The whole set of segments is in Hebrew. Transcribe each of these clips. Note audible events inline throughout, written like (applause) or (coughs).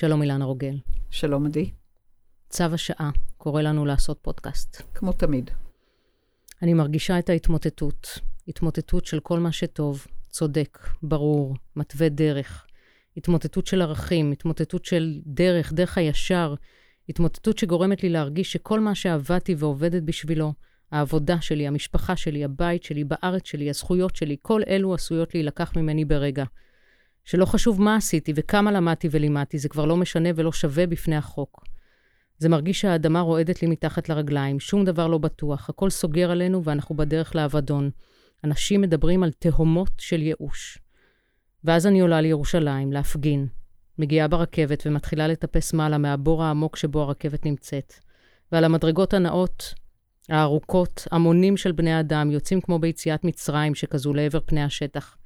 שלום אילנה רוגל. שלום עדי. צו השעה קורא לנו לעשות פודקאסט. כמו תמיד. אני מרגישה את ההתמוטטות, התמוטטות של כל מה שטוב, צודק, ברור, מתווה דרך. התמוטטות של ערכים, התמוטטות של דרך, דרך הישר, התמוטטות שגורמת לי להרגיש שכל מה שעבדתי ועובדת בשבילו, העבודה שלי, המשפחה שלי, הבית שלי, בארץ שלי, הזכויות שלי, כל אלו עשויות להילקח ממני ברגע. שלא חשוב מה עשיתי וכמה למדתי ולימדתי, זה כבר לא משנה ולא שווה בפני החוק. זה מרגיש שהאדמה רועדת לי מתחת לרגליים, שום דבר לא בטוח, הכל סוגר עלינו ואנחנו בדרך לאבדון. אנשים מדברים על תהומות של ייאוש. ואז אני עולה לירושלים, להפגין. מגיעה ברכבת ומתחילה לטפס מעלה מהבור העמוק שבו הרכבת נמצאת. ועל המדרגות הנאות, הארוכות, המונים של בני אדם יוצאים כמו ביציאת מצרים שכזו לעבר פני השטח.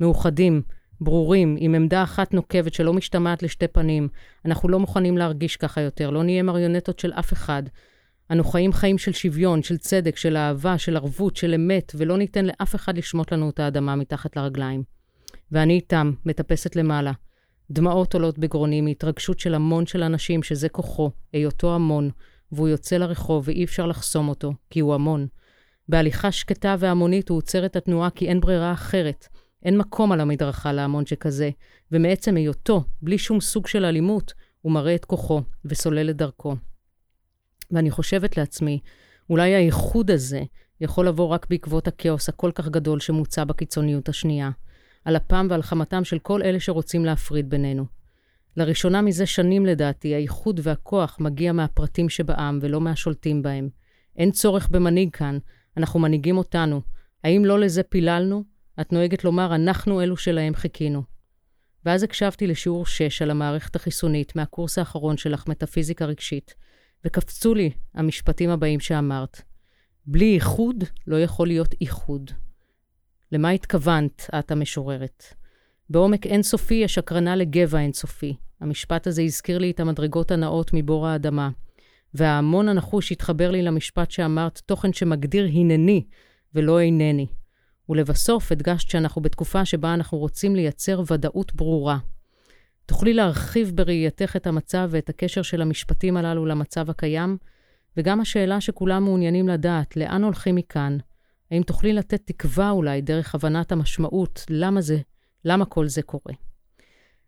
מאוחדים, ברורים, עם עמדה אחת נוקבת שלא משתמעת לשתי פנים. אנחנו לא מוכנים להרגיש ככה יותר, לא נהיה מריונטות של אף אחד. אנו חיים חיים של שוויון, של צדק, של אהבה, של ערבות, של אמת, ולא ניתן לאף אחד לשמוט לנו את האדמה מתחת לרגליים. ואני איתם, מטפסת למעלה. דמעות עולות בגרוני מהתרגשות של המון של אנשים שזה כוחו, היותו המון, והוא יוצא לרחוב ואי אפשר לחסום אותו, כי הוא המון. בהליכה שקטה והמונית הוא עוצר את התנועה כי אין ברירה אחרת. אין מקום על המדרכה להמון שכזה, ומעצם היותו, בלי שום סוג של אלימות, הוא מראה את כוחו וסולל את דרכו. ואני חושבת לעצמי, אולי האיחוד הזה יכול לבוא רק בעקבות הכאוס הכל כך גדול שמוצע בקיצוניות השנייה, על אפם ועל חמתם של כל אלה שרוצים להפריד בינינו. לראשונה מזה שנים לדעתי, האיחוד והכוח מגיע מהפרטים שבעם ולא מהשולטים בהם. אין צורך במנהיג כאן, אנחנו מנהיגים אותנו. האם לא לזה פיללנו? את נוהגת לומר, אנחנו אלו שלהם חיכינו. ואז הקשבתי לשיעור 6 על המערכת החיסונית מהקורס האחרון שלך, מטאפיזיקה רגשית, וקפצו לי המשפטים הבאים שאמרת. בלי איחוד לא יכול להיות איחוד. למה התכוונת, את המשוררת? בעומק אינסופי יש הקרנה לגבע אינסופי. המשפט הזה הזכיר לי את המדרגות הנאות מבור האדמה. וההמון הנחוש התחבר לי למשפט שאמרת, תוכן שמגדיר הנני ולא אינני. ולבסוף הדגשת שאנחנו בתקופה שבה אנחנו רוצים לייצר ודאות ברורה. תוכלי להרחיב בראייתך את המצב ואת הקשר של המשפטים הללו למצב הקיים? וגם השאלה שכולם מעוניינים לדעת, לאן הולכים מכאן? האם תוכלי לתת תקווה אולי דרך הבנת המשמעות, למה זה, למה כל זה קורה?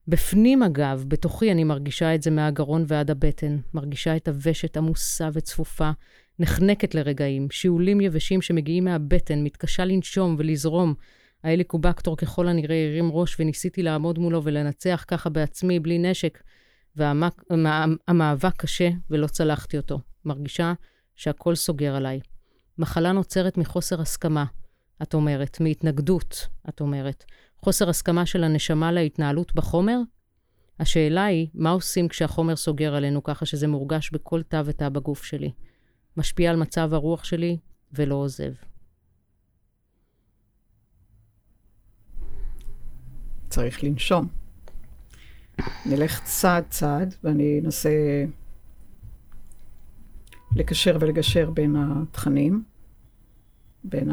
בפנים, אגב, בתוכי אני מרגישה את זה מהגרון ועד הבטן, מרגישה את הוושת עמוסה וצפופה, נחנקת לרגעים, שיעולים יבשים שמגיעים מהבטן, מתקשה לנשום ולזרום. ההליקובקטור ככל הנראה הרים ראש וניסיתי לעמוד מולו ולנצח ככה בעצמי, בלי נשק, והמאבק קשה ולא צלחתי אותו. מרגישה שהכל סוגר עליי. מחלה נוצרת מחוסר הסכמה, את אומרת, מהתנגדות, את אומרת. חוסר הסכמה של הנשמה להתנהלות בחומר? השאלה היא, מה עושים כשהחומר סוגר עלינו ככה שזה מורגש בכל תא ותא בגוף שלי? משפיע על מצב הרוח שלי ולא עוזב. צריך לנשום. נלך צעד צעד, ואני אנסה לקשר ולגשר בין התכנים, בין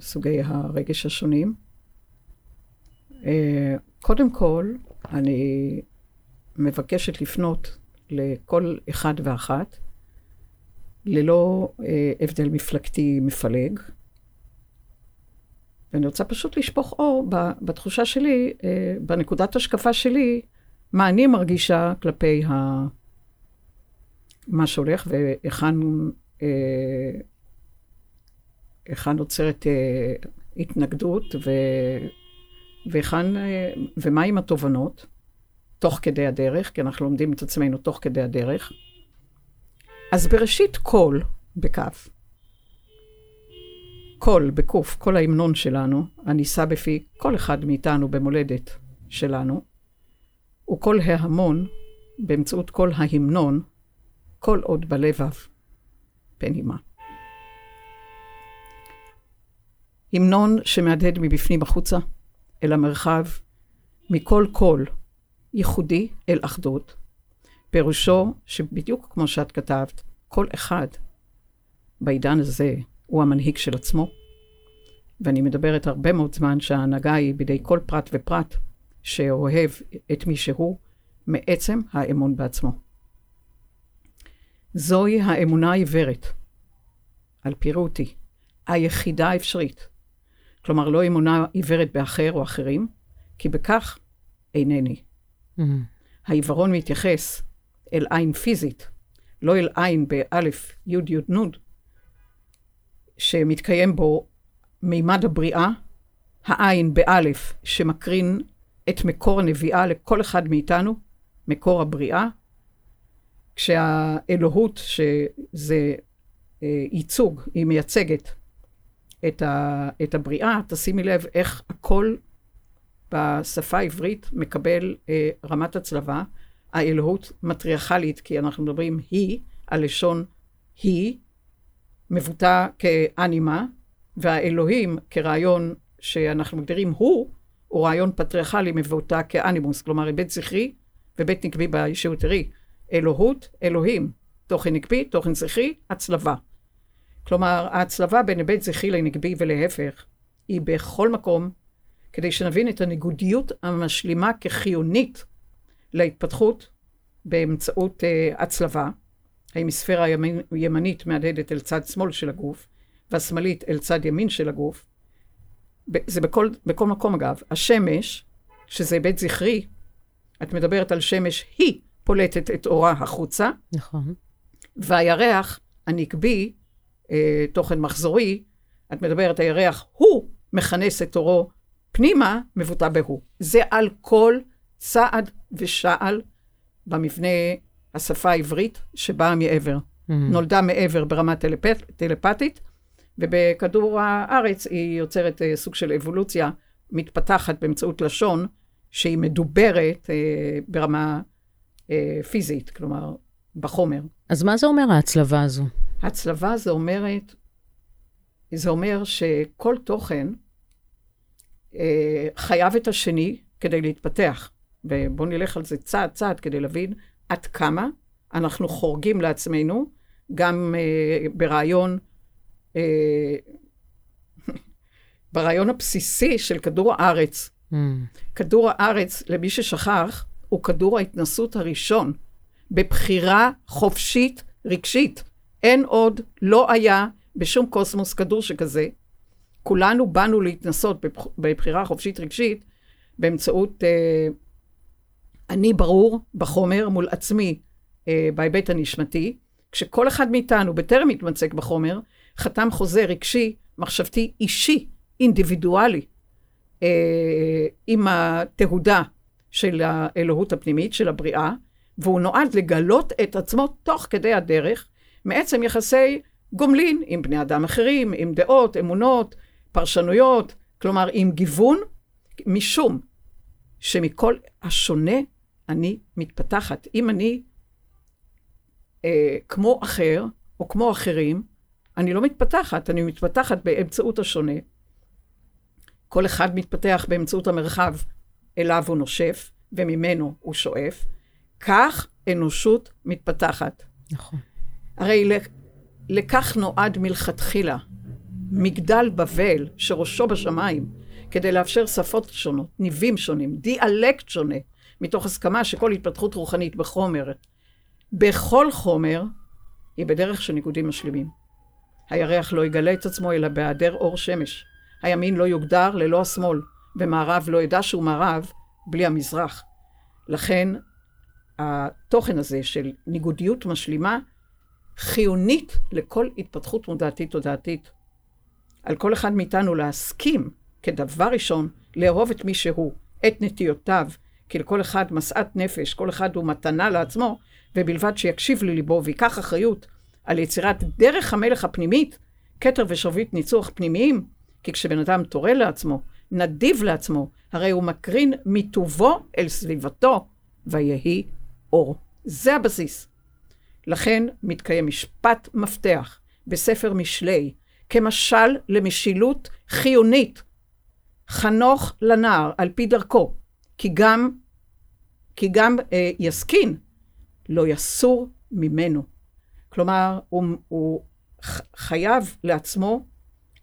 סוגי הרגש השונים. אה, קודם כל, אני מבקשת לפנות לכל אחד ואחת ללא אה, הבדל מפלגתי מפלג. ואני רוצה פשוט לשפוך אור בתחושה שלי, אה, בנקודת השקפה שלי, מה אני מרגישה כלפי ה... מה שהולך והיכן אה, היכן נוצרת אה, התנגדות ו... והיכן, אה, ומה עם התובנות תוך כדי הדרך, כי אנחנו לומדים את עצמנו תוך כדי הדרך. אז בראשית כל, בכף, כל, בקוף, כל ההמנון שלנו, הנישא בפי כל אחד מאיתנו במולדת שלנו, וכל ההמון, באמצעות כל ההמנון, כל עוד בלבב, פנימה. המנון שמהדהד מבפנים החוצה אל המרחב, מכל קול ייחודי אל אחדות, פירושו שבדיוק כמו שאת כתבת, כל אחד בעידן הזה הוא המנהיג של עצמו. ואני מדברת הרבה מאוד זמן שההנהגה היא בידי כל פרט ופרט שאוהב את מי שהוא מעצם האמון בעצמו. זוהי האמונה העיוורת, על פי רותי, היחידה האפשרית. כלומר, לא אמונה עיוורת באחר או אחרים, כי בכך אינני. Mm-hmm. העיוורון מתייחס אל עין פיזית, לא אל עין באלף, יוד יוד נוד, שמתקיים בו מימד הבריאה, העין באלף, שמקרין את מקור הנביאה לכל אחד מאיתנו, מקור הבריאה, כשהאלוהות, שזה אה, ייצוג, היא מייצגת את, ה, את הבריאה, תשימי לב איך הכל בשפה העברית מקבל אה, רמת הצלבה. האלוהות מטריארכלית, כי אנחנו מדברים היא, הלשון היא, מבוטא כאנימה, והאלוהים כרעיון שאנחנו מגדירים הוא, הוא רעיון פטריארכלי מבוטא כאנימוס, כלומר היבט זכרי ובית נקבי באישיות ערי. אלוהות, אלוהים, תוכן נקבי, תוכן זכרי, הצלבה. כלומר, ההצלבה בין היבט זכרי לנקבי ולהפך, היא בכל מקום, כדי שנבין את הניגודיות המשלימה כחיונית להתפתחות באמצעות uh, הצלבה. ההמיספירה הימנית מהדהדת אל צד שמאל של הגוף, והשמאלית אל צד ימין של הגוף. זה בכל, בכל מקום אגב. השמש, שזה היבט זכרי, את מדברת על שמש, היא פולטת את אורה החוצה. נכון. והירח הנקבי, אה, תוכן מחזורי, את מדברת, הירח הוא מכנס את אורו פנימה, מבוטא בהוא. זה על כל צעד ושעל במבנה השפה העברית שבאה מעבר. Mm-hmm. נולדה מעבר ברמה טלפת, טלפתית, ובכדור הארץ היא יוצרת אה, סוג של אבולוציה מתפתחת באמצעות לשון, שהיא מדוברת אה, ברמה אה, פיזית, כלומר, בחומר. אז מה זה אומר ההצלבה הזו? הצלבה זה אומרת, זה אומר שכל תוכן אה, חייב את השני כדי להתפתח. ובואו נלך על זה צעד צעד כדי להבין עד כמה אנחנו חורגים לעצמנו, גם אה, ברעיון, אה, ברעיון הבסיסי של כדור הארץ. Mm. כדור הארץ, למי ששכח, הוא כדור ההתנסות הראשון, בבחירה חופשית רגשית. אין עוד, לא היה בשום קוסמוס כדור שכזה. כולנו באנו להתנסות בבחירה חופשית רגשית באמצעות אה, אני ברור בחומר מול עצמי אה, בהיבט הנשמתי, כשכל אחד מאיתנו, בטרם מתמצק בחומר, חתם חוזה רגשי, מחשבתי, אישי, אינדיבידואלי, אה, עם התהודה של האלוהות הפנימית, של הבריאה, והוא נועד לגלות את עצמו תוך כדי הדרך, מעצם יחסי גומלין עם בני אדם אחרים, עם דעות, אמונות, פרשנויות, כלומר עם גיוון, משום שמכל השונה אני מתפתחת. אם אני אה, כמו אחר, או כמו אחרים, אני לא מתפתחת, אני מתפתחת באמצעות השונה. כל אחד מתפתח באמצעות המרחב אליו הוא נושף, וממנו הוא שואף. כך אנושות מתפתחת. נכון. הרי לכך נועד מלכתחילה. מגדל בבל, שראשו בשמיים, כדי לאפשר שפות שונות, ניבים שונים, דיאלקט שונה, מתוך הסכמה שכל התפתחות רוחנית בחומר, בכל חומר, היא בדרך של ניגודים משלימים. הירח לא יגלה את עצמו אלא בהיעדר אור שמש. הימין לא יוגדר ללא השמאל, ומערב לא ידע שהוא מערב בלי המזרח. לכן, התוכן הזה של ניגודיות משלימה חיונית לכל התפתחות מודעתית תודעתית. על כל אחד מאיתנו להסכים, כדבר ראשון, לאהוב את מי שהוא, את נטיותיו, כי לכל אחד משאת נפש, כל אחד הוא מתנה לעצמו, ובלבד שיקשיב לליבו ויקח אחריות על יצירת דרך המלך הפנימית, כתר ושרביט ניצוח פנימיים, כי כשבן אדם תורה לעצמו, נדיב לעצמו, הרי הוא מקרין מטובו אל סביבתו, ויהי אור. זה הבסיס. לכן מתקיים משפט מפתח בספר משלי, כמשל למשילות חיונית. חנוך לנער על פי דרכו, כי גם, כי גם אה, יסכין, לא יסור ממנו. כלומר, הוא, הוא חייב לעצמו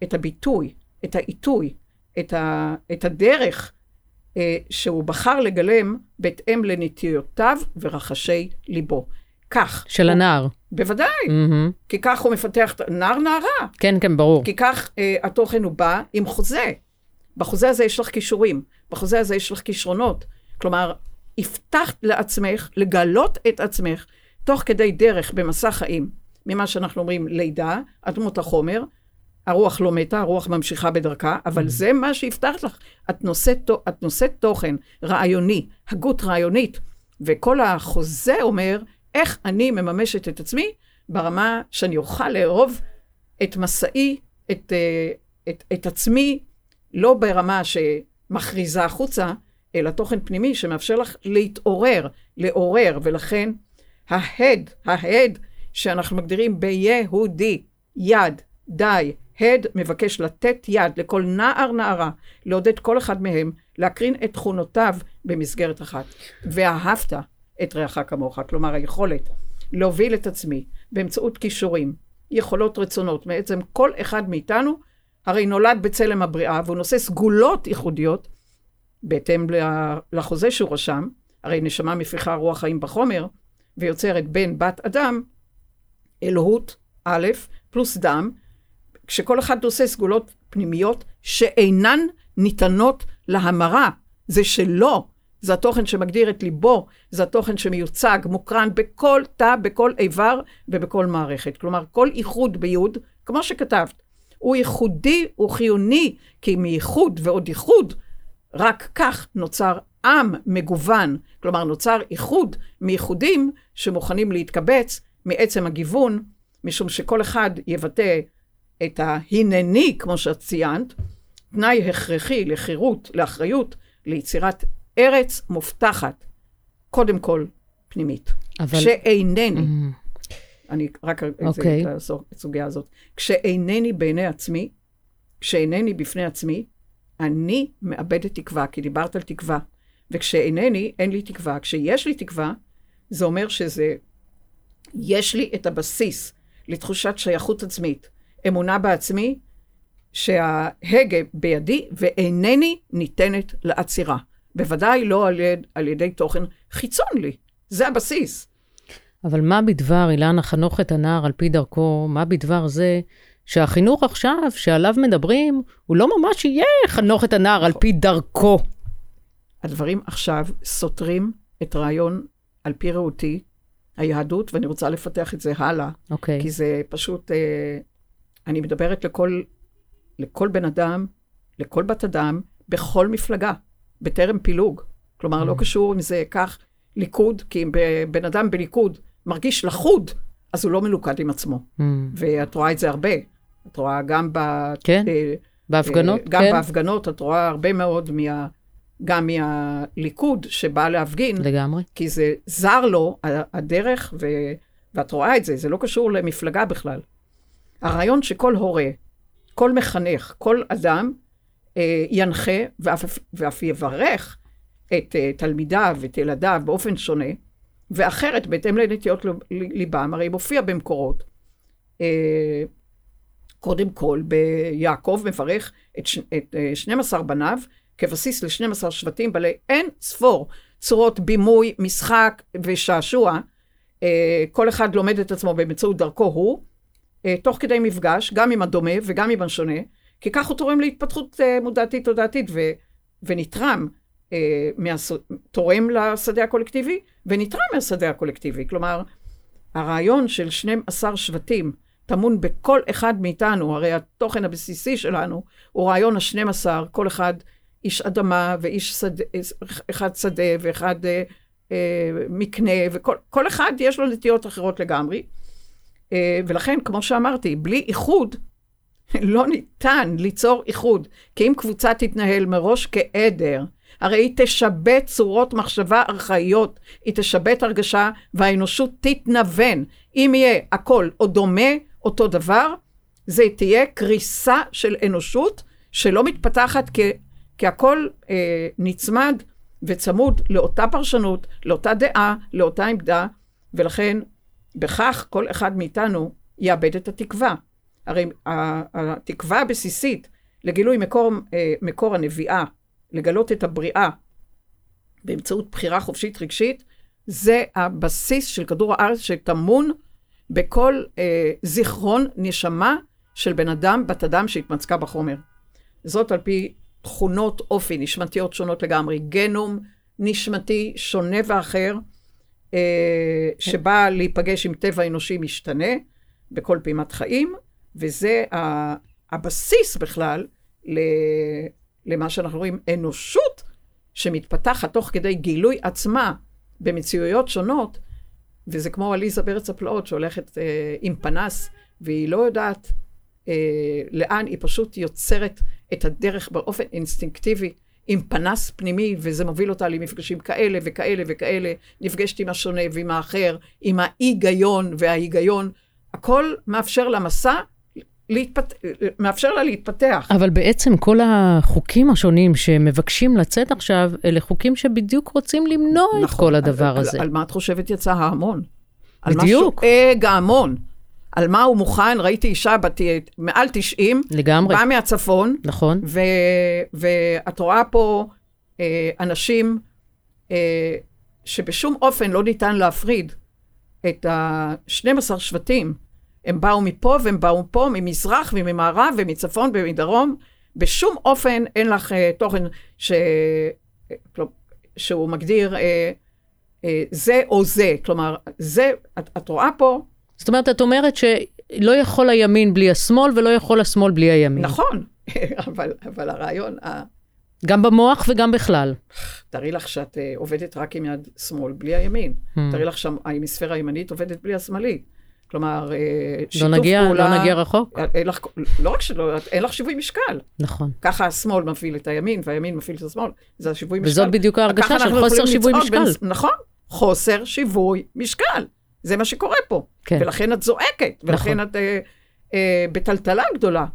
את הביטוי, את העיתוי, את, ה, את הדרך אה, שהוא בחר לגלם בהתאם לנטיותיו ורחשי ליבו. כך. של הוא, הנער. בוודאי, מהמם. כי כך הוא מפתח, נער נערה, כן, כן, ברור. כי כך אה, התוכן הוא בא עם חוזה. בחוזה הזה יש לך כישורים, בחוזה הזה יש לך כישרונות. כלומר, הבטחת לעצמך לגלות את עצמך תוך כדי דרך במסע חיים, ממה שאנחנו אומרים לידה, עד מות החומר, הרוח לא מתה, הרוח ממשיכה בדרכה, אבל זה מה שהבטחת לך. את נושאת, את נושאת תוכן רעיוני, הגות רעיונית, וכל החוזה אומר, איך אני מממשת את עצמי ברמה שאני אוכל לאהוב את מסעי, את, אה, את, את עצמי, לא ברמה שמכריזה החוצה, אלא תוכן פנימי שמאפשר לך להתעורר, לעורר, ולכן ההד, ההד שאנחנו מגדירים ביהודי, יד, די, הד מבקש לתת יד לכל נער נערה, לעודד כל אחד מהם להקרין את תכונותיו במסגרת אחת. ואהבת את רעך כמוך, כלומר היכולת להוביל את עצמי באמצעות כישורים, יכולות, רצונות, בעצם כל אחד מאיתנו הרי נולד בצלם הבריאה והוא נושא סגולות ייחודיות בהתאם לחוזה שהוא רשם, הרי נשמה מפיחה רוח חיים בחומר, ויוצרת בן בת אדם, אלוהות, א', פלוס דם, כשכל אחד נושא סגולות פנימיות שאינן ניתנות להמרה. זה שלו, זה התוכן שמגדיר את ליבו, זה התוכן שמיוצג, מוקרן בכל תא, בכל איבר ובכל מערכת. כלומר, כל איחוד ביוד, כמו שכתבת, הוא ייחודי, הוא חיוני, כי מייחוד ועוד ייחוד, רק כך נוצר עם מגוון, כלומר נוצר איחוד מייחודים שמוכנים להתקבץ מעצם הגיוון, משום שכל אחד יבטא את ההינני, כמו שאת ציינת, תנאי הכרחי לחירות, לאחריות, ליצירת ארץ מובטחת, קודם כל פנימית. אבל... כשאינני, מהמם. אני רק אציג אוקיי. את הסוגיה הזאת, כשאינני בעיני עצמי, כשאינני בפני עצמי, אני מאבדת תקווה, כי דיברת על תקווה. וכשאינני, אין לי תקווה. כשיש לי תקווה, זה אומר שזה, יש לי את הבסיס לתחושת שייכות עצמית, אמונה בעצמי, שההגה בידי ואינני ניתנת לעצירה. בוודאי לא על, יד, על ידי תוכן חיצון לי. זה הבסיס. אבל מה בדבר, אילנה, חנוך את הנער על פי דרכו, מה בדבר זה שהחינוך עכשיו, שעליו מדברים, הוא לא ממש יהיה חנוך את הנער על פי דרכו. הדברים עכשיו סותרים את רעיון על פי ראותי, היהדות, ואני רוצה לפתח את זה הלאה, אוקיי. כי זה פשוט, אה, אני מדברת לכל, לכל בן אדם, לכל בת אדם, בכל מפלגה, בטרם פילוג. כלומר, לא קשור אם זה כך ליכוד, כי אם בן אדם בליכוד מרגיש לחוד, אז הוא לא מלוכד עם עצמו. מהמם. ואת רואה את זה הרבה. את רואה גם ב... כן, אה, בהפגנות, אה, גם כן, בהפגנות את רואה הרבה מאוד מה... גם מהליכוד שבא להפגין, לגמרי. כי זה זר לו הדרך, ו... ואת רואה את זה, זה לא קשור למפלגה בכלל. הרעיון שכל הורה, כל מחנך, כל אדם, אה, ינחה ואף, ואף יברך את אה, תלמידיו ואת ילדיו באופן שונה, ואחרת, בהתאם לנטיות ליבם, הרי מופיע במקורות. אה, קודם כל, ביעקב מברך את, ש... את אה, 12 בניו כבסיס ל-12 שבטים בעלי אין ספור צורות בימוי, משחק ושעשוע. אה, כל אחד לומד את עצמו באמצעות דרכו הוא, אה, תוך כדי מפגש, גם עם הדומה וגם עם השונה, כי כך הוא תורם להתפתחות אה, מודעתית תודעתית. ונתרם, אה. תורם לשדה הקולקטיבי ונתרם מהשדה הקולקטיבי. כלומר, הרעיון של 12 שבטים טמון בכל אחד מאיתנו, הרי התוכן הבסיסי שלנו הוא רעיון ה-12, כל אחד איש אדמה ואיש שדה, אחד שדה ואחד אה, אה, מקנה, וכל כל אחד יש לו נטיות אחרות לגמרי. אה, ולכן, כמו שאמרתי, בלי איחוד, (laughs) לא ניתן ליצור איחוד, כי אם קבוצה תתנהל מראש כעדר, הרי היא תשבט צורות מחשבה ארכאיות, היא תשבט הרגשה והאנושות תתנוון. אם יהיה הכל או דומה, אותו דבר, זה תהיה קריסה של אנושות שלא מתפתחת כי, כי הכל אה, נצמד וצמוד לאותה פרשנות, לאותה דעה, לאותה עמדה, ולכן בכך כל אחד מאיתנו יאבד את התקווה. הרי התקווה הבסיסית לגילוי מקור, אה, מקור הנביאה לגלות את הבריאה באמצעות בחירה חופשית רגשית, זה הבסיס של כדור הארץ שטמון בכל אה, זיכרון נשמה של בן אדם, בת אדם שהתמצקה בחומר. זאת על פי תכונות אופי נשמתיות שונות לגמרי, גנום נשמתי שונה ואחר, אה, שבא להיפגש עם טבע אנושי משתנה בכל פעימת חיים, וזה הבסיס בכלל למה שאנחנו רואים אנושות שמתפתחת תוך כדי גילוי עצמה במציאויות שונות, וזה כמו עליזה בארץ הפלאות שהולכת אה, עם פנס, והיא לא יודעת אה, לאן, היא פשוט יוצרת את הדרך באופן אינסטינקטיבי עם פנס פנימי, וזה מוביל אותה למפגשים כאלה וכאלה וכאלה, נפגשת עם השונה ועם האחר, עם ההיגיון וההיגיון, הכל מאפשר למסע להתפת... מאפשר לה להתפתח. אבל בעצם כל החוקים השונים שמבקשים לצאת עכשיו, אלה חוקים שבדיוק רוצים למנוע נכון, את כל הדבר על, הזה. על, על מה את חושבת יצא ההמון? בדיוק. על מה שואג ההמון. על מה הוא מוכן, ראיתי אישה בת מעל 90, לגמרי. באה מהצפון. נכון. ו, ואת רואה פה אה, אנשים אה, שבשום אופן לא ניתן להפריד את ה-12 שבטים. הם באו מפה והם באו פה, ממזרח וממערב ומצפון ומדרום. בשום אופן אין לך אה, תוכן ש... שהוא מגדיר אה, אה, זה או זה. כלומר, זה, את, את רואה פה זאת אומרת, את אומרת שלא יכול הימין בלי השמאל ולא יכול השמאל בלי הימין. נכון, (laughs) אבל, אבל הרעיון... גם במוח וגם בכלל. תארי לך שאת uh, עובדת רק עם יד שמאל, בלי הימין. Hmm. תארי לך שההמיספירה הימנית עובדת בלי השמאלית. כלומר, uh, שיתוף לא נגיע, פעולה... לא נגיע רחוק. אה, אין לך, לא רק שלא, אין לך שיווי משקל. נכון. ככה השמאל מפעיל את הימין, והימין מפעיל את השמאל. זה השיווי משקל. וזאת בדיוק ההרגשה של חוסר שיווי משקל. בין, נכון, חוסר שיווי משקל. זה מה שקורה פה. כן. ולכן את זועקת, ולכן נכון. את אה, אה, בטלטלה גדולה.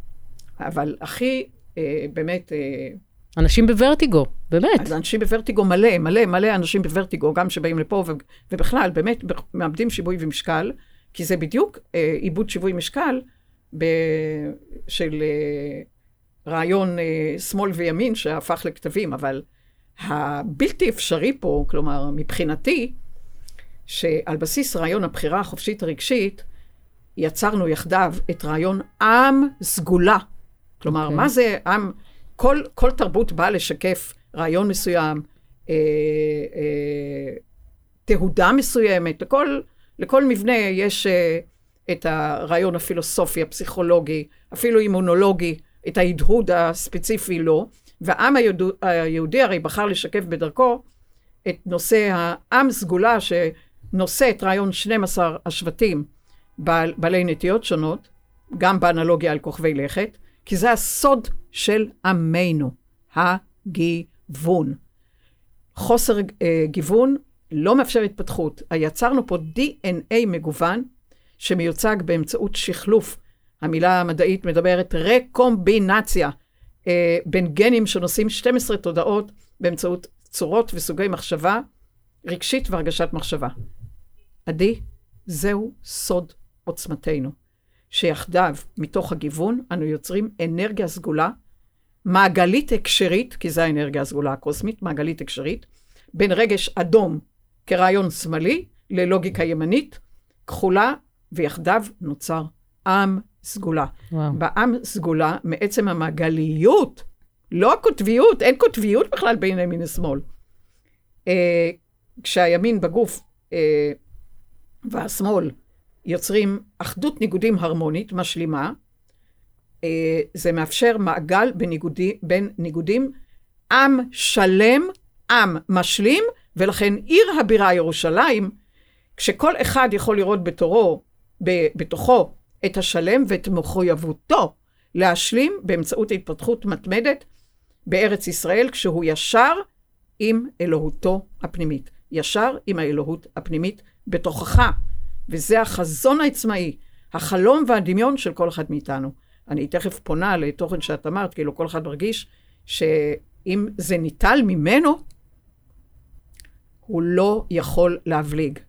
אבל הכי, אה, באמת... אה, אנשים בוורטיגו, באמת. אנשים בוורטיגו מלא, מלא, מלא אנשים בוורטיגו, גם שבאים לפה, ו, ובכלל, באמת מאבדים שיווי ומשקל, כי זה בדיוק אה, עיבוד שיווי משקל ב, של אה, רעיון אה, שמאל וימין שהפך לכתבים, אבל הבלתי אפשרי פה, כלומר, מבחינתי, שעל בסיס רעיון הבחירה החופשית הרגשית, יצרנו יחדיו את רעיון עם סגולה. כלומר, okay. אוקיי. מה זה עם? כל, כל תרבות באה לשקף רעיון מסוים, אה, אה, תהודה מסוימת, לכל, לכל מבנה יש אה, את הרעיון הפילוסופי, הפסיכולוגי, אפילו אימונולוגי, את ההדהוד הספציפי לו, והעם היהוד, היהודי הרי בחר לשקף בדרכו את נושא העם סגולה, ש... נושא את רעיון 12 השבטים בעל, בעלי נטיות שונות, גם באנלוגיה על כוכבי לכת, כי זה הסוד של עמנו, הגיוון. חוסר אה, גיוון לא מאפשר התפתחות. יצרנו פה DNA מגוון שמיוצג באמצעות שחלוף. המילה המדעית מדברת רקומבינציה אה, בין גנים שנושאים 12 תודעות באמצעות צורות וסוגי מחשבה רגשית והרגשת מחשבה. עדי, זהו סוד עוצמתנו, שיחדיו, מתוך הגיוון, אנו יוצרים אנרגיה סגולה, מעגלית הקשרית, כי זו האנרגיה הסגולה הקוסמית, מעגלית הקשרית, בין רגש אדום כרעיון שמאלי ללוגיקה ימנית, כחולה, ויחדיו נוצר עם סגולה. וואו. בעם סגולה, מעצם המעגליות, לא הקוטביות, אין קוטביות בכלל בין ימין לשמאל. אה, כשהימין בגוף אה, והשמאל יוצרים אחדות ניגודים הרמונית משלימה, אה, זה מאפשר מעגל בניגודי, בין ניגודים, עם שלם, עם משלים, ולכן עיר הבירה ירושלים, כשכל אחד יכול לראות בתורו, בתוכו, את השלם ואת מחויבותו להשלים באמצעות התפתחות מתמדת בארץ ישראל, כשהוא ישר עם אלוהותו הפנימית. ישר עם האלוהות הפנימית בתוכך. וזה החזון העצמאי, החלום והדמיון של כל אחד מאיתנו. אני תכף פונה לתוכן שאת אמרת, כאילו כל אחד מרגיש שאם זה ניטל ממנו, הוא לא יכול להבליג.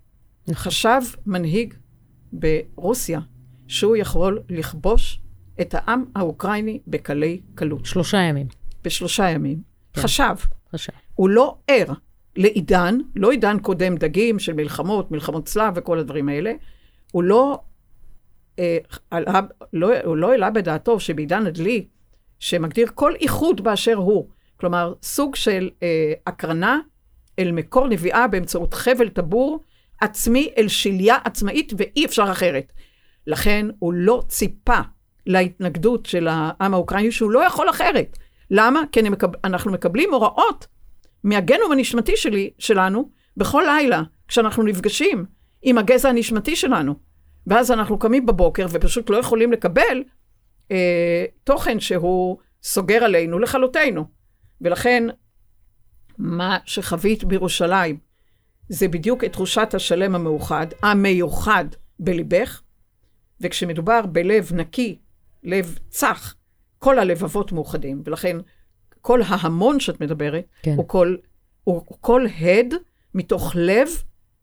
חשב מנהיג ברוסיה שהוא יכול לכבוש את העם האוקראיני בקלי קלות. שלושה ימים. בשלושה ימים. כן. חשב. חשב. הוא לא ער לעידן, לא עידן קודם דגים של מלחמות, מלחמות צלב וכל הדברים האלה. הוא לא, אה, עלה, לא, הוא לא העלה בדעתו שבעידן הדלי, שמגדיר כל איחוד באשר הוא, כלומר, סוג של אה, הקרנה אל מקור נביאה באמצעות חבל טבור עצמי אל שליה עצמאית, ואי אפשר אחרת. לכן הוא לא ציפה להתנגדות של העם האוקראיני, שהוא לא יכול אחרת. למה? כי מקב... אנחנו מקבלים הוראות מהגנום הנשמתי שלי, שלנו בכל לילה, כשאנחנו נפגשים עם הגזע הנשמתי שלנו. ואז אנחנו קמים בבוקר ופשוט לא יכולים לקבל אה, תוכן שהוא סוגר עלינו לכלותנו. ולכן, מה שחווית בירושלים, זה בדיוק את תחושת השלם המאוחד, המיוחד בליבך, וכשמדובר בלב נקי, לב צח, כל הלבבות מאוחדים, ולכן כל ההמון שאת מדברת, כן. הוא, כל, הוא, הוא כל הד מתוך לב,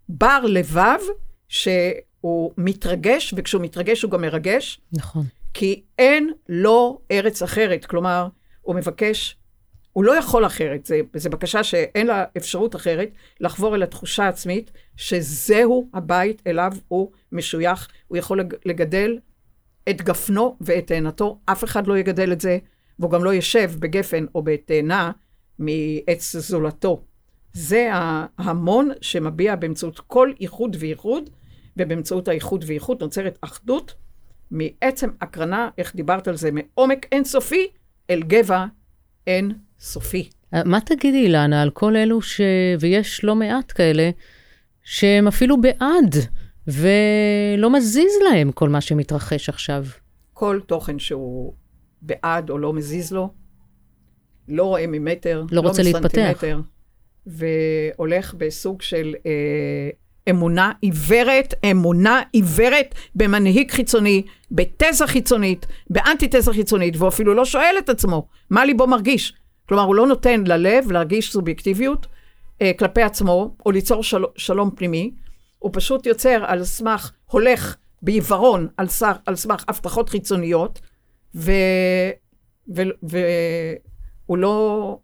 בר לבב, שהוא מתרגש, וכשהוא מתרגש הוא גם מרגש. נכון. כי אין לו ארץ אחרת, כלומר, הוא מבקש, הוא לא יכול אחרת, זו בקשה שאין לה אפשרות אחרת, לחבור אל התחושה העצמית שזהו הבית אליו הוא משוייך, הוא יכול לגדל את גפנו ואת תאנתו, אף אחד לא יגדל את זה, והוא גם לא ישב בגפן או בתאנה מעץ זולתו. זה ההמון שמביע באמצעות כל איחוד ואיחוד, ובאמצעות האיחוד ואיחוד נוצרת אחדות מעצם הקרנה, איך דיברת על זה, מעומק אינסופי אל גבע אין סופי. אה, מה תגידי, אילנה, על כל אלו ש... ויש לא מעט כאלה, שהם אפילו בעד, ולא מזיז להם כל מה שמתרחש עכשיו? כל תוכן שהוא בעד או לא מזיז לו, לא רואה ממטר, לא, לא רוצה להתפתח. והולך בסוג של אה, אמונה עיוורת, אמונה עיוורת במנהיג חיצוני, בתזה חיצונית, באנטי-תזה חיצונית, והוא אפילו לא שואל את עצמו מה ליבו מרגיש. כלומר, הוא לא נותן ללב להרגיש סובייקטיביות אה, כלפי עצמו, או ליצור של, שלום פנימי, הוא פשוט יוצר על סמך, הולך בעיוורון על, סך, על סמך הבטחות חיצוניות, והוא לא...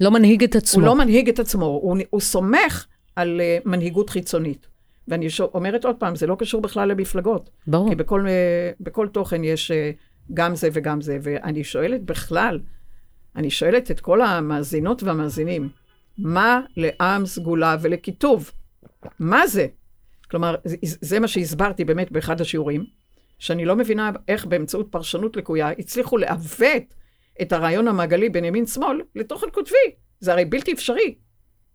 לא מנהיג את עצמו. הוא לא מנהיג את עצמו, הוא, הוא סומך על uh, מנהיגות חיצונית. ואני אומרת עוד פעם, זה לא קשור בכלל למפלגות. ברור. כי בכל, uh, בכל תוכן יש uh, גם זה וגם זה. ואני שואלת בכלל, אני שואלת את כל המאזינות והמאזינים, מה לעם סגולה ולכיתוב? מה זה? כלומר, זה, זה מה שהסברתי באמת באחד השיעורים, שאני לא מבינה איך באמצעות פרשנות לקויה הצליחו לעוות את הרעיון המעגלי בין ימין-שמאל לתוכן כותבי. זה הרי בלתי אפשרי.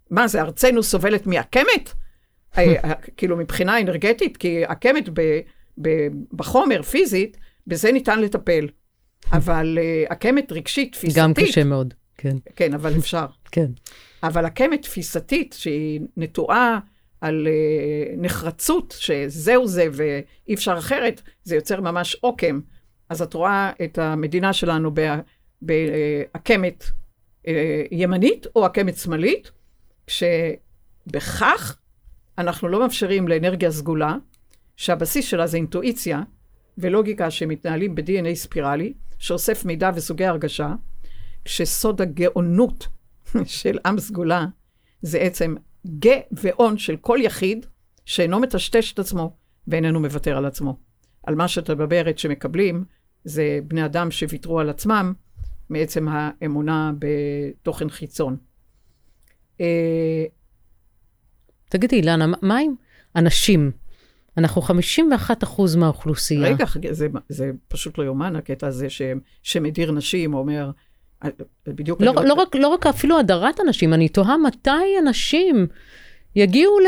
מה זה, ארצנו סובלת מעקמת? אה, כאילו מבחינה אנרגטית, כי עקמת בחומר, פיזית, בזה ניתן לטפל. אבל עקמת רגשית, תפיסתית... גם קשה מאוד, כן. כן, אבל אפשר. כן. אבל עקמת תפיסתית, שהיא נטועה על נחרצות, שזהו זה ואי אפשר אחרת, זה יוצר ממש עוקם. אז את רואה את המדינה שלנו בעקמת ימנית או עקמת שמאלית, כשבכך אנחנו לא מאפשרים לאנרגיה סגולה, שהבסיס שלה זה אינטואיציה ולוגיקה שמתנהלים ב-DNA ספירלי, שאוסף מידע וסוגי הרגשה, כשסוד הגאונות (laughs) של עם סגולה זה עצם גאון של כל יחיד שאינו מטשטש את עצמו ואיננו מוותר על עצמו. על מה שאת מדברת שמקבלים, זה בני אדם שוויתרו על עצמם מעצם האמונה בתוכן חיצון. אה, תגידי, אילנה, מה עם אנשים? אנחנו 51 אחוז מהאוכלוסייה. רגע, זה, זה פשוט לא יאומן, הקטע הזה ש, שמדיר נשים, אומר, בדיוק... לא, לא, רק, לא רק אפילו הדרת אנשים, אני תוהה מתי אנשים יגיעו ל,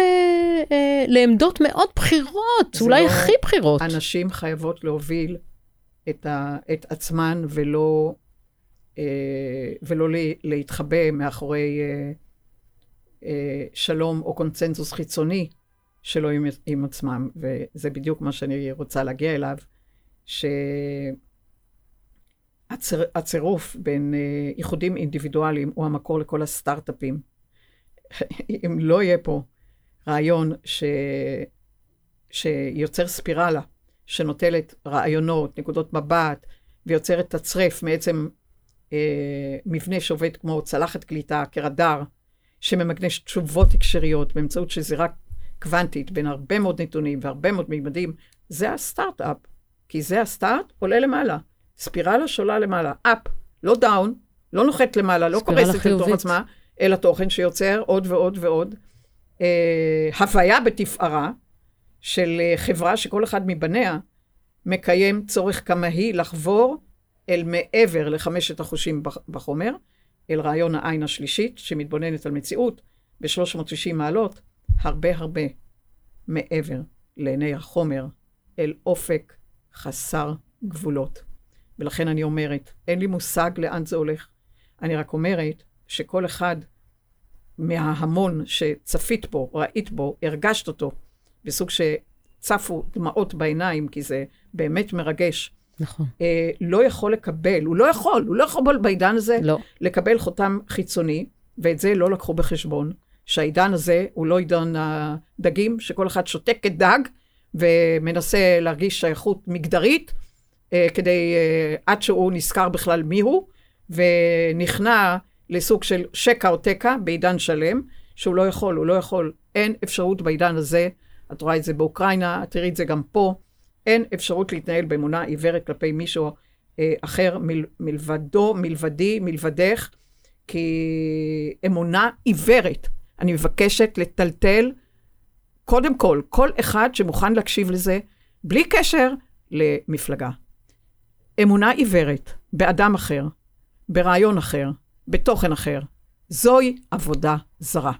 אה, לעמדות מאוד בכירות, אולי לא, הכי בכירות. הנשים חייבות להוביל את, ה, את עצמן ולא, אה, ולא להתחבא מאחורי אה, אה, שלום או קונצנזוס חיצוני שלו עם, עם עצמם, וזה בדיוק מה שאני רוצה להגיע אליו, ש... הציר, הצירוף בין uh, איחודים אינדיבידואליים הוא המקור לכל הסטארט-אפים. (laughs) אם לא יהיה פה רעיון ש... שיוצר ספירלה, שנוטלת רעיונות, נקודות מבט, ויוצרת תצרף מעצם אה, מבנה שעובד כמו צלחת קליטה, כרדאר, שממגנש תשובות הקשריות באמצעות שזירה קוונטית בין הרבה מאוד נתונים והרבה מאוד מימדים, זה הסטארט-אפ. כי זה הסטארט, עולה למעלה. ספירלה שעולה למעלה. אפ, לא דאון, לא נוחת למעלה, לא קורסת לתוך עצמה, אלא תוכן שיוצר עוד ועוד ועוד. אה, הוויה בתפארה של אה, חברה שכל אחד מבניה מקיים צורך קמאי לחבור אל מעבר לחמשת החושים בחומר, אל רעיון העין השלישית, שמתבוננת על מציאות ב-360 מעלות, הרבה הרבה מעבר לעיני החומר, אל אופק חסר גבולות. ולכן אני אומרת, אין לי מושג לאן זה הולך. אני רק אומרת שכל אחד מההמון שצפית בו, ראית בו, הרגשת אותו, בסוג שצפו דמעות בעיניים, כי זה באמת מרגש. נכון. אה, לא יכול לקבל, הוא לא יכול, הוא לא יכול בעידן הזה לא. לקבל חותם חיצוני, ואת זה לא לקחו בחשבון, שהעידן הזה הוא לא עידן הדגים, שכל אחד שותק כדג ומנסה להרגיש שייכות מגדרית, אה, כדי, אה, עד שהוא נזכר בכלל מיהו, ונכנע לסוג של שקע או תקע בעידן שלם, שהוא לא יכול, הוא לא יכול. אין אפשרות בעידן הזה, את רואה את זה באוקראינה, את תראי את זה גם פה, אין אפשרות להתנהל באמונה עיוורת כלפי מישהו אה, אחר מל, מלבדו, מלבדי, מלבדך, כי אמונה עיוורת. אני מבקשת לטלטל, קודם כל, כל אחד שמוכן להקשיב לזה, בלי קשר למפלגה. אמונה עיוורת באדם אחר, ברעיון אחר, בתוכן אחר, זוהי עבודה זרה.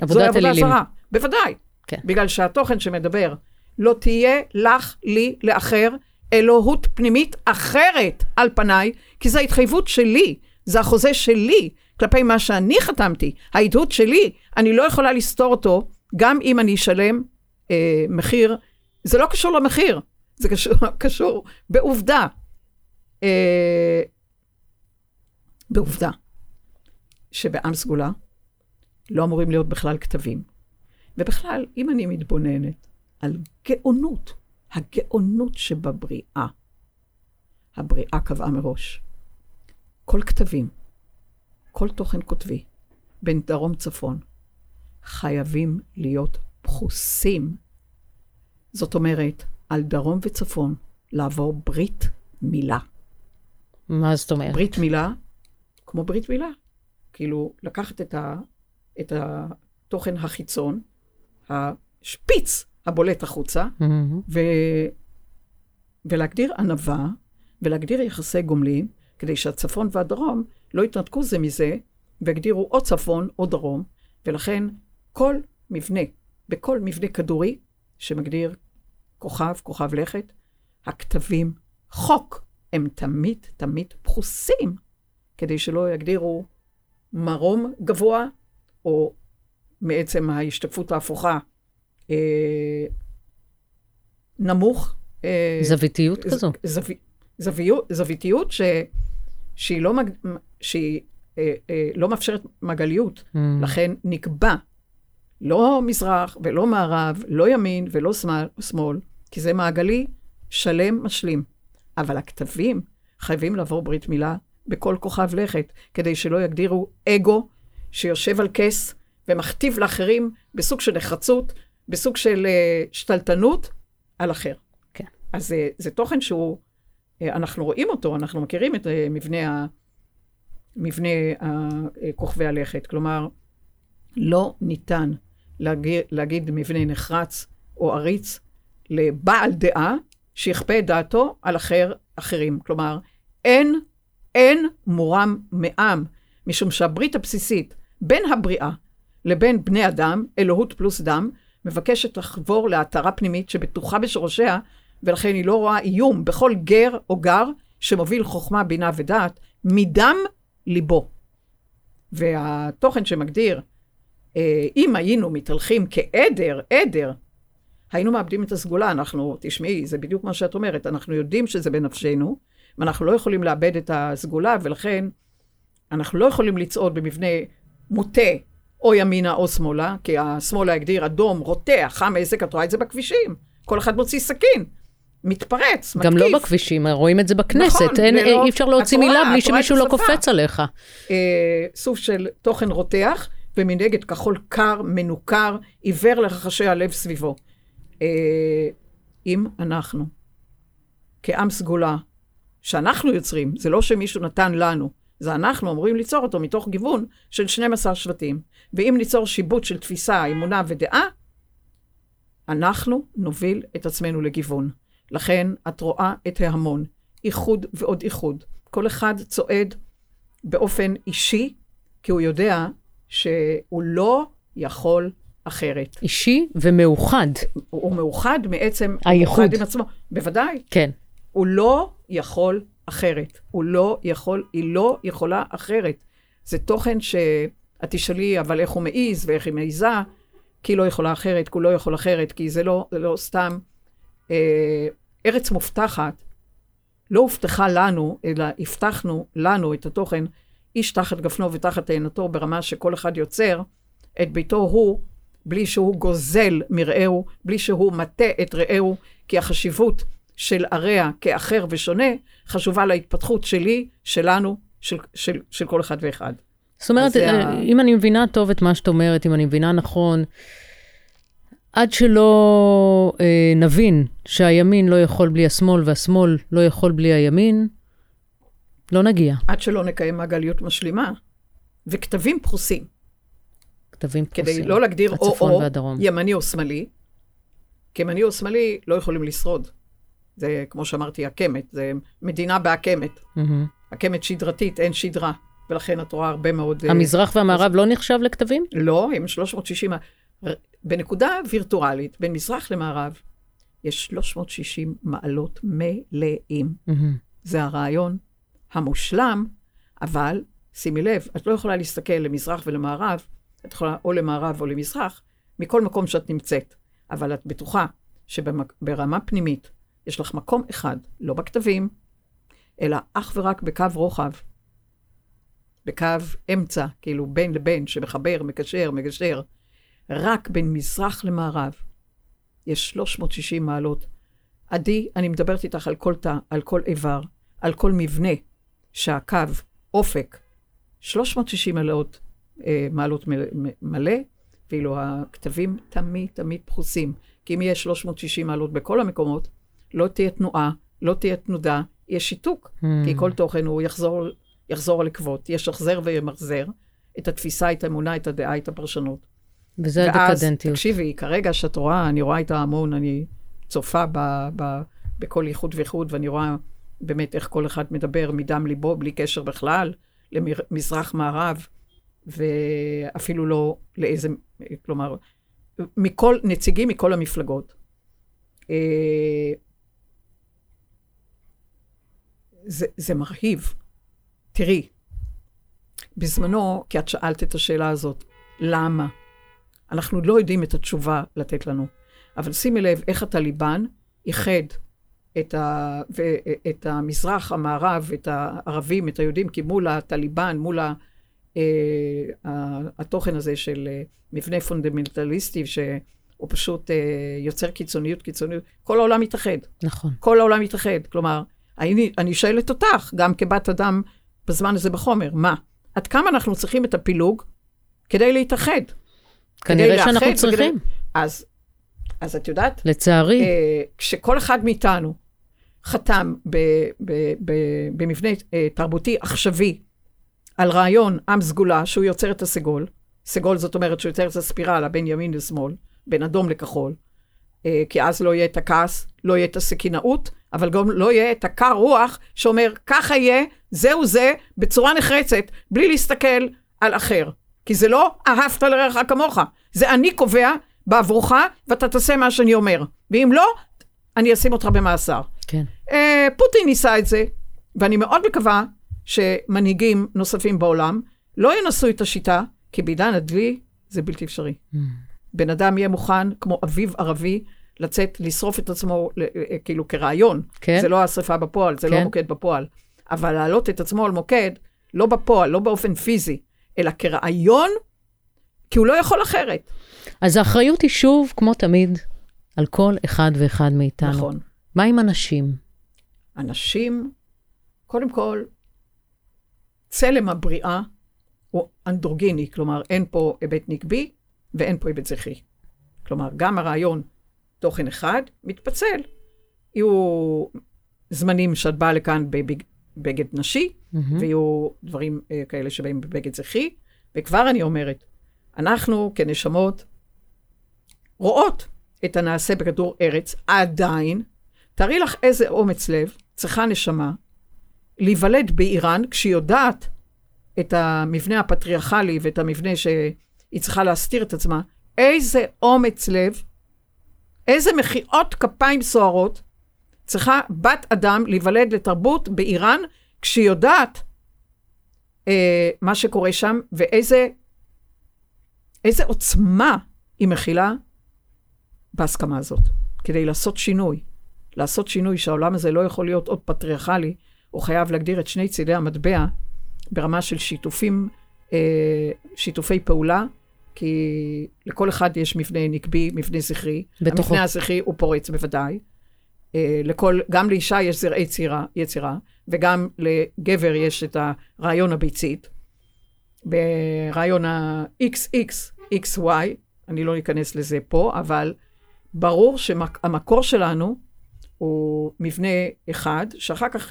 עבודת אלילים. זוהי עבודה זרה, בוודאי. כן. בגלל שהתוכן שמדבר, לא תהיה לך, לי, לאחר, אלוהות פנימית אחרת על פניי, כי זו ההתחייבות שלי, זה החוזה שלי כלפי מה שאני חתמתי, העדות שלי, אני לא יכולה לסתור אותו, גם אם אני אשלם אה, מחיר, זה לא קשור למחיר, זה קשור, (laughs) קשור בעובדה. אה, בעובדה. שבעם סגולה לא אמורים להיות בכלל כתבים. ובכלל, אם אני מתבוננת על גאונות, הגאונות שבבריאה, הבריאה קבעה מראש. כל כתבים, כל תוכן כותבי, בין דרום צפון, חייבים להיות פחוסים. זאת אומרת, על דרום וצפון לעבור ברית מילה. מה זאת אומרת? ברית מילה, כמו ברית מילה. כאילו, לקחת את, ה, את התוכן החיצון, השפיץ הבולט החוצה, mm-hmm. ו, ולהגדיר ענווה, ולהגדיר יחסי גומלין, כדי שהצפון והדרום לא יתנתקו זה מזה, ויגדירו או צפון או דרום, ולכן כל מבנה, בכל מבנה כדורי שמגדיר כוכב, כוכב לכת, הכתבים, חוק, הם תמיד תמיד פחוסים, כדי שלא יגדירו מרום גבוה, או מעצם ההשתקפות ההפוכה, נמוך. אה, זוויתיות ז, כזו. זו, זוויות, זוויתיות ש, שהיא, לא, מג, שהיא אה, אה, לא מאפשרת מגליות, mm. לכן נקבע לא מזרח ולא מערב, לא ימין ולא שמאל, שמאל כי זה מעגלי שלם משלים. אבל הכתבים חייבים לעבור ברית מילה בכל כוכב לכת, כדי שלא יגדירו אגו שיושב על כס ומכתיב לאחרים בסוג של נחרצות, בסוג של uh, שתלטנות על אחר. כן. אז uh, זה תוכן שהוא, uh, אנחנו רואים אותו, אנחנו מכירים את מבנה, ה, מבנה כוכבי הלכת. כלומר, לא ניתן להגיד, להגיד מבנה נחרץ או עריץ לבעל דעה שיכפה את דעתו על אחר, אחרים. כלומר, אין, אין מורם מעם, משום שהברית הבסיסית בין הבריאה לבין בני אדם, אלוהות פלוס דם, מבקשת לחבור להתרה פנימית שבטוחה בשורשיה, ולכן היא לא רואה איום בכל גר או גר שמוביל חוכמה, בינה ודעת, מדם ליבו. והתוכן שמגדיר, אה, אם היינו מתהלכים כעדר, עדר, היינו מאבדים את הסגולה. אנחנו, תשמעי, זה בדיוק מה שאת אומרת, אנחנו יודעים שזה בנפשנו, ואנחנו לא יכולים לאבד את הסגולה, ולכן אנחנו לא יכולים לצעוד במבנה מוטה, או ימינה או שמאלה, כי השמאלה הגדיר אדום, רותח, חם, עסק, את רואה את זה בכבישים. כל אחד מוציא סכין. מתפרץ, גם מתקיף. לא בכבישים, רואים את זה בכנסת. נכון, אין, ללא- אי אפשר להוציא רואה, מילה בלי שמישהו לא. קופץ עליך. אה, סוג של תוכן רותח, ומנגד כחול קר, מנוכר, עיוור לרחשי הלב סביבו. אה, אם אנחנו, כעם סגולה, שאנחנו יוצרים, זה לא שמישהו נתן לנו, זה אנחנו אמורים ליצור אותו מתוך גיוון של 12 שבטים. ואם ניצור שיבוט של תפיסה, אמונה ודעה, אנחנו נוביל את עצמנו לגיוון. לכן את רואה את ההמון, איחוד ועוד איחוד. כל אחד צועד באופן אישי, כי הוא יודע שהוא לא יכול אחרת. אישי ומאוחד. הוא, מאוחד מעצם... הייחוד. הוא מאוחד עם עצמו. בוודאי. כן. הוא לא יכול אחרת. הוא לא יכול, היא לא יכולה אחרת. זה תוכן שאת תשאלי, אבל איך הוא מעז ואיך היא מעיזה, כי היא לא יכולה אחרת, כי הוא לא יכול אחרת, כי זה לא, זה לא סתם אה, ארץ מובטחת. לא הובטחה לנו, אלא הבטחנו לנו את התוכן, איש תחת גפנו ותחת תאנתו, ברמה שכל אחד יוצר את ביתו הוא, בלי שהוא גוזל מרעהו, בלי שהוא מטה את רעהו, כי החשיבות של הרע כאחר ושונה, חשובה להתפתחות שלי, שלנו, של, של, של כל אחד ואחד. זאת אומרת, אה, ה- אם אני מבינה טוב את מה שאת אומרת, אם אני מבינה נכון, עד שלא אה, נבין שהימין לא יכול בלי השמאל והשמאל לא יכול בלי הימין, לא נגיע. עד שלא נקיים מעגליות משלימה, וכתבים פרוסים, כתבים כדי פרוסים. לא להגדיר או-או. ימני או שמאלי, כי ימני או שמאלי לא יכולים לשרוד. זה, כמו שאמרתי, עקמת, זה מדינה בעקמת. מהמם. עקמת שדרתית, אין שדרה, ולכן את רואה הרבה מאוד... אה, המזרח והמערב לא נחשב לכתבים? לא, הם 360... ר- בנקודה וירטואלית, בין מזרח למערב, יש 360 מעלות מלאים. מהמם. זה הרעיון המושלם, אבל שימי לב, את לא יכולה להסתכל למזרח ולמערב, את יכולה או למערב או למזרח, מכל מקום שאת נמצאת. אבל את בטוחה שברמה פנימית יש לך מקום אחד, לא בכתבים, אלא אך ורק בקו רוחב, בקו אמצע, כאילו בין לבין, שמחבר, מקשר, מגשר, רק בין מזרח למערב. יש 360 מעלות. עדי, אני מדברת איתך על כל תא, על כל איבר, על כל מבנה שהקו, אופק, 360 מעלות, אה, מעלות מלא, ואילו הכתבים תמיד תמיד פרוסים. כי אם יהיה 360 מעלות בכל המקומות, לא תהיה תנועה, לא תהיה תנודה, יהיה שיתוק. Hmm. כי כל תוכן הוא יחזור, יחזור על עקבות, ישחזר וימחזר את התפיסה, את האמונה, את הדעה, את הפרשנות. וזה ואז, הדקדנטיות. תקשיבי, כרגע שאת רואה, אני רואה את ההמון, אני צופה ב, ב, בכל איחוד ואיחוד, ואני רואה באמת איך כל אחד מדבר מדם ליבו, בלי קשר בכלל, למזרח-מערב, ואפילו לא לאיזה, כלומר, מכל, נציגים מכל המפלגות. זה, זה מרהיב. תראי, בזמנו, כי את שאלת את השאלה הזאת, למה? אנחנו לא יודעים את התשובה לתת לנו. אבל שימי לב איך הטליבן איחד את, ה, ו, את המזרח, המערב, את הערבים, את היהודים, כי מול הטליבן, מול ה, אה, התוכן הזה של אה, מבנה פונדמנטליסטי, שהוא פשוט אה, יוצר קיצוניות, קיצוניות, כל העולם מתאחד. נכון. כל העולם מתאחד. כלומר, אני, אני שואלת אותך, גם כבת אדם בזמן הזה בחומר, מה? עד כמה אנחנו צריכים את הפילוג כדי להתאחד? כנראה לאחד שאנחנו וכדי- צריכים, אז, אז את יודעת, לצערי. אה, כשכל אחד מאיתנו חתם ב, ב, ב, במבנה אה, תרבותי עכשווי על רעיון עם סגולה, שהוא יוצר את הסגול, סגול זאת אומרת שהוא יוצר את הספירלה בין ימין לשמאל, בין אדום לכחול, אה, כי אז לא יהיה את הכעס, לא יהיה את הסכינאות, אבל גם לא יהיה את הקר רוח שאומר, ככה יהיה, זהו זה, בצורה נחרצת, בלי להסתכל על אחר. כי זה לא אהבת לרעך כמוך, זה אני קובע בעבורך, ואתה תעשה מה שאני אומר. ואם לא, אני אשים אותך במאסר. כן. אה, פוטין ניסה את זה, ואני מאוד מקווה שמנהיגים נוספים בעולם לא ינסו את השיטה, כי בעידן הדלי זה בלתי אפשרי. Hmm. בן אדם יהיה מוכן, כמו אביב ערבי, לצאת, לשרוף את עצמו, ל- אה, כאילו כרעיון. כן. זה לא השרפה בפועל, זה כן. לא מוקד בפועל. אבל להעלות את עצמו על מוקד, לא בפועל, לא באופן פיזי, אלא כרעיון, כי הוא לא יכול אחרת. אז האחריות היא שוב, כמו תמיד, על כל אחד ואחד מאיתנו. נכון. מה עם אנשים? אנשים, קודם כל, צלם הבריאה הוא אנדרוגיני, כלומר, אין פה היבט נקבי ואין פה היבט זכרי. כלומר, גם הרעיון תוכן אחד מתפצל. יהיו זמנים שאת באה לכאן בבגד נשי, mm-hmm. ויהיו דברים uh, כאלה שבאים בבגד זכרי, וכבר אני אומרת, אנחנו כנשמות רואות את הנעשה בכדור ארץ, עדיין, תארי לך איזה אומץ לב צריכה נשמה להיוולד באיראן, כשהיא יודעת את המבנה הפטריארכלי ואת המבנה שהיא צריכה להסתיר את עצמה, איזה אומץ לב, איזה מחיאות כפיים סוערות צריכה בת אדם להיוולד לתרבות באיראן, כשהיא יודעת אה, מה שקורה שם, ואיזה איזה עוצמה היא מכילה בהסכמה הזאת, כדי לעשות שינוי. לעשות שינוי שהעולם הזה לא יכול להיות עוד פטריארכלי, הוא חייב להגדיר את שני צידי המטבע ברמה של שיתופים, אה, שיתופי פעולה, כי לכל אחד יש מבנה נקבי, מבנה זכרי. בתוכו. המבנה הזכרי הוא פורץ בוודאי. אה, לכל, גם לאישה יש זרעי יצירה, יצירה, וגם לגבר יש את הרעיון הביצית. ברעיון ה-XX, XY, אני לא אכנס לזה פה, אבל ברור שהמקור שלנו הוא מבנה אחד, שאחר כך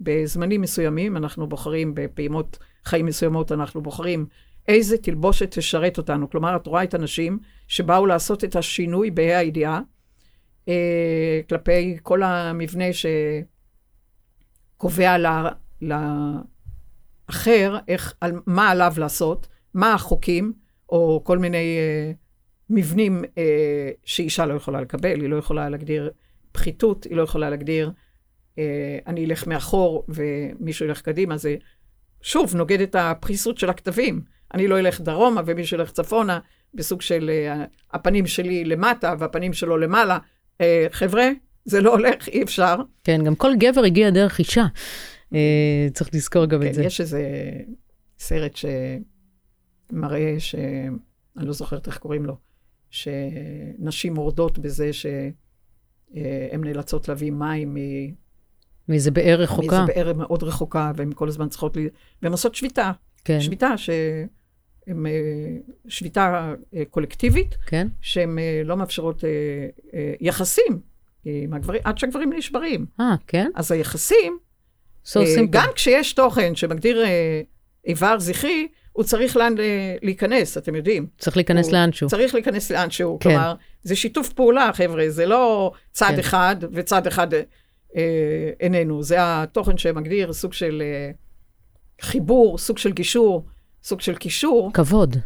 בזמנים מסוימים אנחנו בוחרים, בפעימות חיים מסוימות אנחנו בוחרים איזה תלבושת תשרת אותנו. כלומר, את רואה את הנשים שבאו לעשות את השינוי בה"א הידיעה, אה, כלפי כל המבנה שקובע לאחר, איך, על, מה עליו לעשות, מה החוקים, או כל מיני אה, מבנים אה, שאישה לא יכולה לקבל, היא לא יכולה להגדיר פחיתות, היא לא יכולה להגדיר, אה, אני אלך מאחור ומישהו ילך קדימה, זה שוב נוגד את הפריסות של הכתבים. אני לא אלך דרומה ומישהו ילך צפונה, בסוג של אה, הפנים שלי למטה והפנים שלו למעלה. אה, חבר'ה, זה לא הולך, אי אפשר. כן, גם כל גבר הגיע דרך אישה. אה, צריך לזכור גם כן, את זה. יש איזה סרט שמראה, ש... אני לא זוכרת איך קוראים לו, שנשים מורדות בזה שהן נאלצות להביא מים מ... מאיזה באר רחוקה. מאיזה באר מאוד רחוקה, והן כל הזמן צריכות, ל... והן עושות שביתה. כן. שביתה שהן, אה, שביתה אה, קולקטיבית, כן. שהן אה, לא מאפשרות יחסים עם הגברים, עד שהגברים נשברים. אה, כן? אז היחסים, so. גם כשיש תוכן שמגדיר איבר זכרי, הוא צריך לאן להיכנס, אתם יודעים. צריך להיכנס לאנשהו. צריך להיכנס לאנשהו. כן. כלומר, זה שיתוף פעולה, חבר'ה, זה לא צד כן. אחד וצד אחד אה, איננו. זה התוכן שמגדיר סוג של אה, חיבור, סוג של גישור, סוג של קישור. כבוד.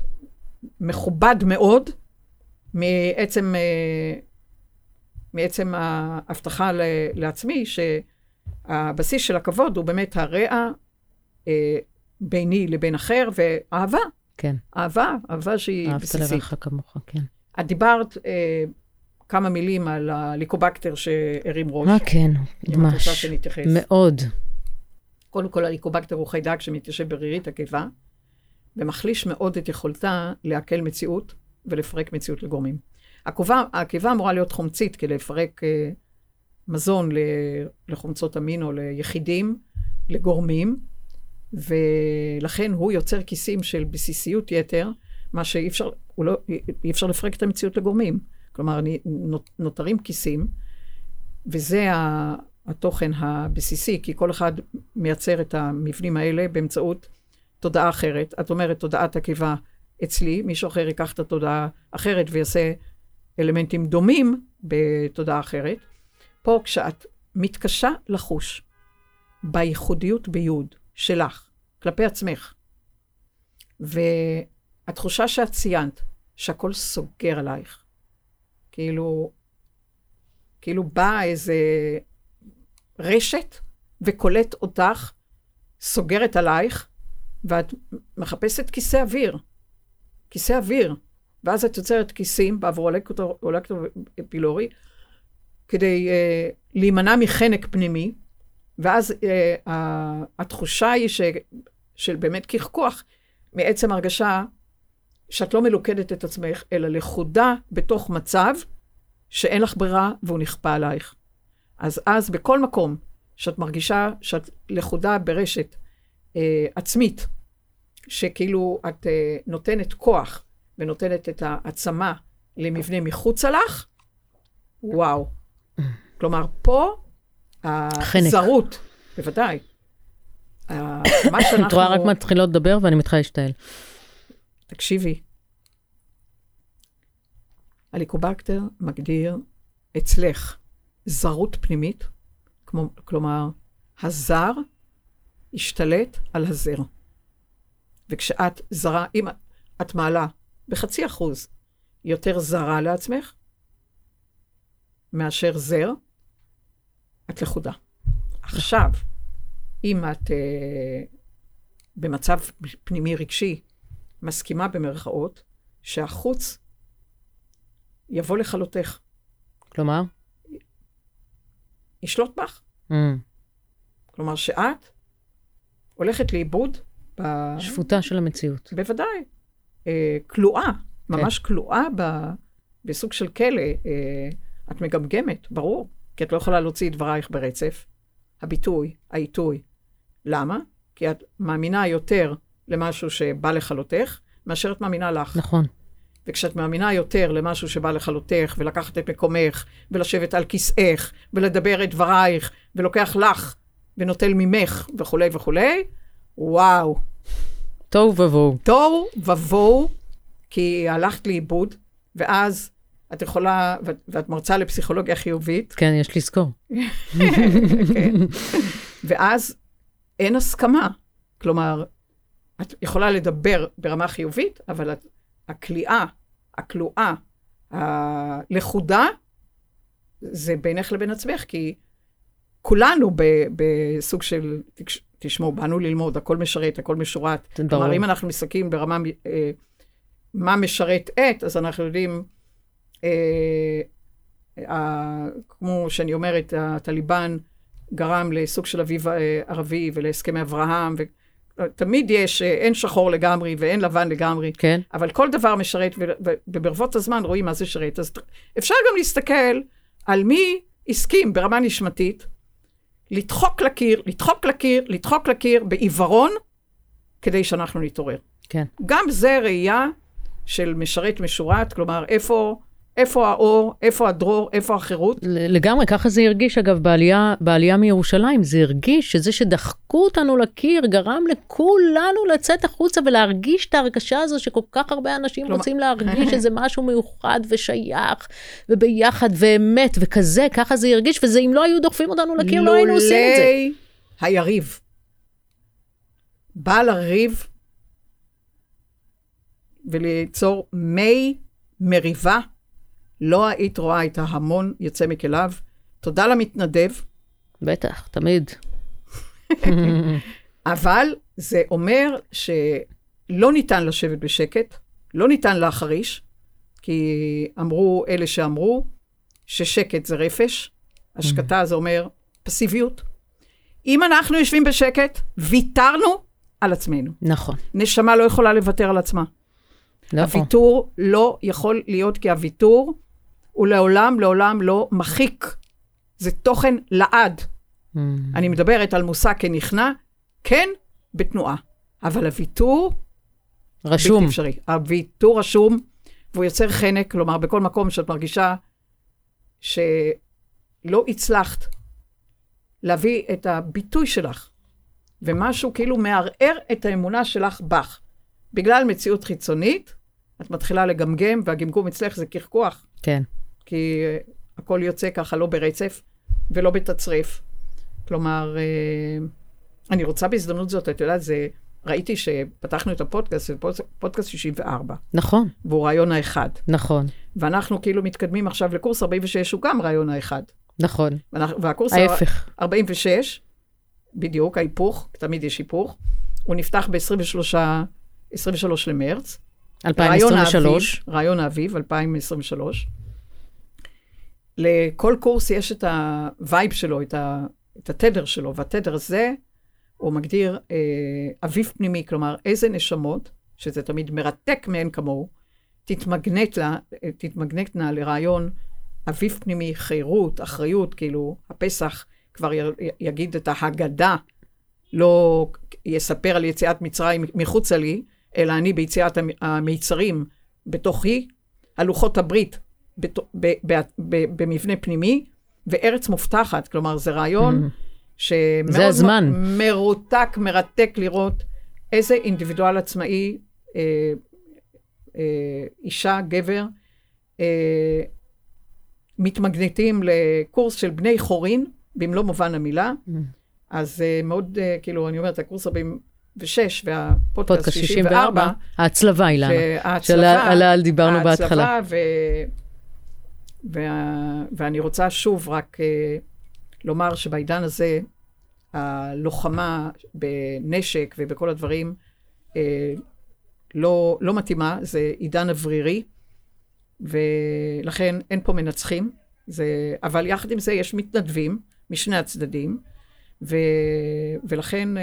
מכובד מאוד, מעצם, אה, מעצם ההבטחה לעצמי, שהבסיס של הכבוד הוא באמת הרע אה, ביני לבין אחר, ואהבה. כן. אהבה, אהבה שהיא בסיסית. אהבת לרעך כמוך, כן. את דיברת אה, כמה מילים על הליקובקטר שהרים ראש. אה, כן, ממש. מאוד. קודם כל, הליקובקטר הוא חיידק שמתיישב ברירית הקיבה, ומחליש מאוד את יכולתה לעכל מציאות ולפרק מציאות לגורמים. הקיבה, הקיבה אמורה להיות חומצית כדי לפרק אה, מזון לחומצות אמין או ליחידים, לגורמים, ולכן הוא יוצר כיסים של בסיסיות יתר, מה שאי אפשר, לא, אי אפשר לפרק את המציאות לגורמים. כלומר, נותרים כיסים, וזה התוכן הבסיסי, כי כל אחד מייצר את המבנים האלה באמצעות תודעה אחרת. את אומרת, תודעת הקיבה אצלי, מישהו אחר ייקח את התודעה האחרת ויעשה אלמנטים דומים בתודעה אחרת. פה, כשאת מתקשה לחוש בייחודיות ביוד שלך, כלפי עצמך, והתחושה שאת ציינת, שהכל סוגר עלייך, כאילו, כאילו באה איזה רשת וקולט אותך, סוגרת עלייך, ואת מחפשת כיסא אוויר. כיסא אוויר. ואז את יוצרת כיסים בעבור פילורי, כדי uh, להימנע מחנק פנימי, ואז uh, התחושה היא ש, של באמת קחקוח מעצם הרגשה שאת לא מלוכדת את עצמך, אלא לכודה בתוך מצב שאין לך ברירה והוא נכפה עלייך. אז אז בכל מקום שאת מרגישה שאת לכודה ברשת אה, עצמית, שכאילו את אה, נותנת כוח ונותנת את העצמה למבנה מחוצה לך, וואו. כלומר, פה הזרות, בוודאי. ה- (coughs) מה שאנחנו... את רואה רק מתחילות לדבר ואני מתחילה להשתעל. תקשיבי, הליקובקטר מגדיר אצלך זרות פנימית, כמו, כלומר, הזר השתלט על הזר. וכשאת זרה, אם את מעלה בחצי אחוז יותר זרה לעצמך מאשר זר, את לכודה. עכשיו, אם את אה, במצב פנימי רגשי, מסכימה במרכאות, שהחוץ יבוא לכלותך, כלומר? ישלוט בך. Mm. כלומר, שאת הולכת לאיבוד ב... שפוטה של המציאות. בוודאי. אה, כלואה, ממש כלואה ב... בסוג של כלא. אה, את מגמגמת, ברור, כי את לא יכולה להוציא את דברייך ברצף. הביטוי, העיתוי. למה? כי את מאמינה יותר למשהו שבא לכלותך, מאשר את מאמינה לך. נכון. וכשאת מאמינה יותר למשהו שבא לכלותך, ולקחת את מקומך, ולשבת על כיסאך, ולדבר את דברייך, ולוקח לך, ונוטל ממך, וכולי וכולי, וואו, תוהו ובוהו. תוהו ובוהו, כי הלכת לאיבוד, ואז את יכולה, ואת- ואת מרצה לפסיכולוגיה חיובית, כן, יש לזכור. (laughs) כן. ואז אין הסכמה. כלומר, את יכולה לדבר ברמה חיובית, אבל את- הכליאה, הכלואה, הלכודה, זה בינך לבין עצמך, כי כולנו בסוג של, תקש- תשמעו, באנו ללמוד, הכל משרת, הכל ברור. כלומר, אם אנחנו מסתכלים ברמה, אה, מה משרת את, אז אנחנו יודעים, אה, ה- כמו שאני אומרת, הטליבן גרם לסוג של אביב אה, ערבי ולהסכמי אברהם, ותמיד יש, אה, אין שחור לגמרי ואין לבן לגמרי, כן? אבל כל דבר משרת, וברבות הזמן רואים מה זה שרת. אז אפשר גם להסתכל על מי הסכים ברמה נשמתית, לדחוק לקיר, לדחוק לקיר, לדחוק לקיר בעיוורון, כדי שאנחנו נתעורר. כן. גם זה ראייה של משרת משורת, כלומר, איפה, איפה האור, איפה הדרור, איפה החירות. לגמרי, ככה זה הרגיש אגב בעלייה, בעלייה מירושלים, זה הרגיש שזה שדחקו אותנו לקיר גרם לכולנו לצאת החוצה ולהרגיש את ההרגשה הזו שכל כך הרבה אנשים כלומר- רוצים להרגיש (laughs) איזה משהו מיוחד ושייך וביחד ואמת וכזה, ככה זה הרגיש, וזה אם לא היו דוחפים אותנו לקיר לא היינו עושים את זה. לולי היריב. בא לריב וליצור מי מריבה, לא היית רואה את ההמון יוצא מכליו. תודה למתנדב, בטח, תמיד. (laughs) אבל זה אומר שלא ניתן לשבת בשקט, לא ניתן להחריש, כי אמרו אלה שאמרו ששקט זה רפש, השקטה זה אומר פסיביות. אם אנחנו יושבים בשקט, ויתרנו על עצמנו. נכון, נשמה לא יכולה לוותר על עצמה. נכון. הוויתור לא יכול להיות כי הוויתור הוא לעולם, לעולם לא מחיק. זה תוכן לעד. Mm, אני מדברת על מושג כנכנע, כן, בתנועה. אבל הוויתור, רשום. בלתי אפשרי. הוויתור רשום, והוא יוצר חנק, כלומר, בכל מקום שאת מרגישה שלא הצלחת להביא את הביטוי שלך, ומשהו כאילו מערער את האמונה שלך בך. בגלל מציאות חיצונית, את מתחילה לגמגם, והגמגום אצלך זה קרקוח, כן. כי הכל יוצא ככה לא ברצף ולא בתצריף. כלומר, אה, אני רוצה בהזדמנות זאת, את יודעת, זה, ראיתי שפתחנו את הפודקאסט, זה פוד- פודקאסט 64, נכון, והוא רעיון האחד. נכון, ואנחנו כאילו מתקדמים עכשיו לקורס 46, הוא גם רעיון האחד. נכון. ואנחנו- והקורס ההפך. 46, בדיוק, ההיפוך, תמיד יש היפוך, הוא נפתח ב-23 23 למרץ. רעיון 2023. האביב, רעיון האביב, 2023. לכל קורס יש את ה vibe שלו, את, ה, את התדר שלו, והתדר הזה, הוא מגדיר אה, אביב פנימי, כלומר, איזה נשמות, שזה תמיד מרתק מאין כמוהו, תתמגנט לה, תתמגנטנה לרעיון אביב פנימי, חירות, אחריות, כאילו, הפסח כבר י, יגיד את ההגדה, לא יספר על יציאת מצרים מחוצה לי, אלא אני ביציאת המיצרים בתוכי, הלוחות הברית במבנה פנימי, וארץ מובטחת, כלומר, זה רעיון. שמאוד. מרותק, מרתק לראות איזה אינדיבידואל עצמאי, אה, אה, אישה, גבר, אה, מתמגנטים לקורס של בני חורין, במלוא מובן המילה. אז אה, מאוד, אה, כאילו, אני אומרת, הקורס 46 והפודקאסט 64, ההצלבה, אילנה. שעליה דיברנו בהתחלה. ההצלבה. וה... ואני רוצה שוב רק uh, לומר שבעידן הזה, הלוחמה בנשק ובכל הדברים uh, לא, לא מתאימה, זה עידן אוורירי, ולכן אין פה מנצחים. זה... אבל יחד עם זה יש מתנדבים משני הצדדים, ו... ולכן uh,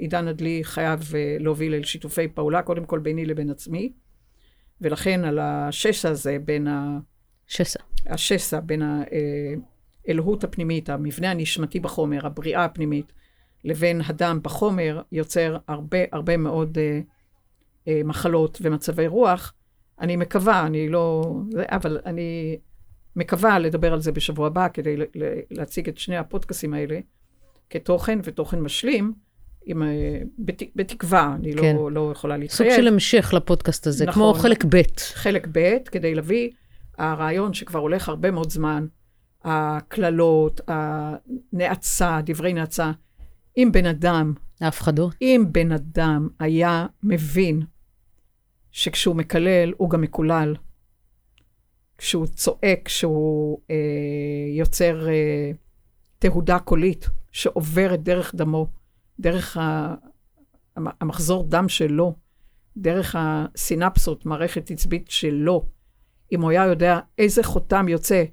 עידן הדלי חייב uh, להוביל אל שיתופי פעולה, קודם כל ביני לבין עצמי, ולכן על השסע הזה בין ה... שסע. השסע בין האלוהות הפנימית, המבנה הנשמתי בחומר, הבריאה הפנימית, לבין הדם בחומר, יוצר הרבה הרבה מאוד אה, אה, מחלות ומצבי רוח. אני מקווה, אני לא... אבל אני מקווה לדבר על זה בשבוע הבא, כדי להציג את שני הפודקאסים האלה כתוכן ותוכן משלים. עם, אה, בת, בתקווה, אני לא, כן. לא, לא יכולה להתחייב. סוג של המשך לפודקאסט הזה, נכון, כמו חלק ב'. חלק ב', כדי להביא הרעיון שכבר הולך הרבה מאוד זמן, הקללות, הנאצה, דברי נאצה, אם בן אדם... ההפחדות. אם בן אדם היה מבין שכשהוא מקלל, הוא גם מקולל. כשהוא צועק, כשהוא אה, יוצר אה, תהודה קולית שעוברת דרך דמו, דרך ה, המחזור דם שלו, דרך הסינפסות, מערכת עצבית שלו, אם הוא היה יודע איזה חותם יוצא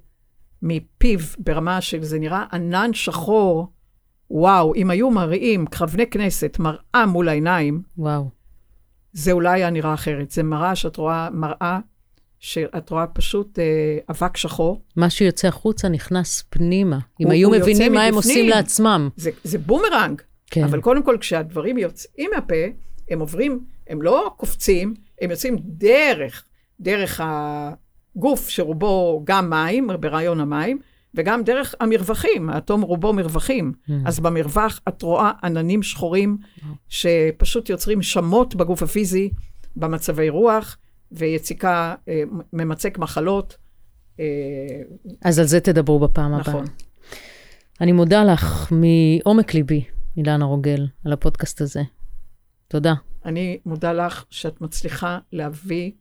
מפיו ברמה של זה נראה ענן שחור, וואו, אם היו מראים כרוני כנסת, מראה מול העיניים, וואו. זה אולי היה נראה אחרת. זה מראה שאת רואה, מראה שאת רואה פשוט אה, אבק שחור. מה שיוצא החוצה נכנס פנימה. אם היו מבינים מה הם עושים לעצמם. זה, זה בומרנג. כן. אבל קודם כל, כשהדברים יוצאים מהפה, הם עוברים, הם לא קופצים, הם יוצאים דרך, דרך ה... גוף שרובו גם מים, ברעיון המים, וגם דרך המרווחים, האטום רובו מרווחים. Mm. אז במרווח את רואה עננים שחורים mm. שפשוט יוצרים שמות בגוף הפיזי, במצבי רוח, ויציקה, אה, ממצק מחלות. אה, אז על זה תדברו בפעם הבאה. נכון. אני מודה לך מעומק ליבי, אילנה רוגל, על הפודקאסט הזה. תודה. אני מודה לך שאת מצליחה להביא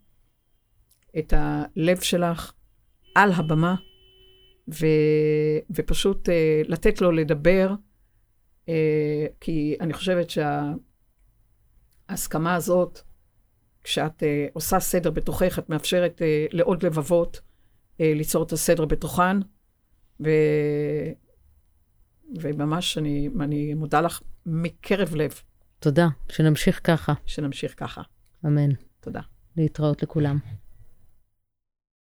את הלב שלך על הבמה, ו, ופשוט uh, לתת לו לדבר, uh, כי אני חושבת שההסכמה הזאת, כשאת uh, עושה סדר בתוכך, את מאפשרת uh, לעוד לבבות uh, ליצור את הסדר בתוכן, ו, וממש אני, אני מודה לך מקרב לב. תודה, שנמשיך ככה. שנמשיך ככה. אמן. תודה. להתראות לכולם.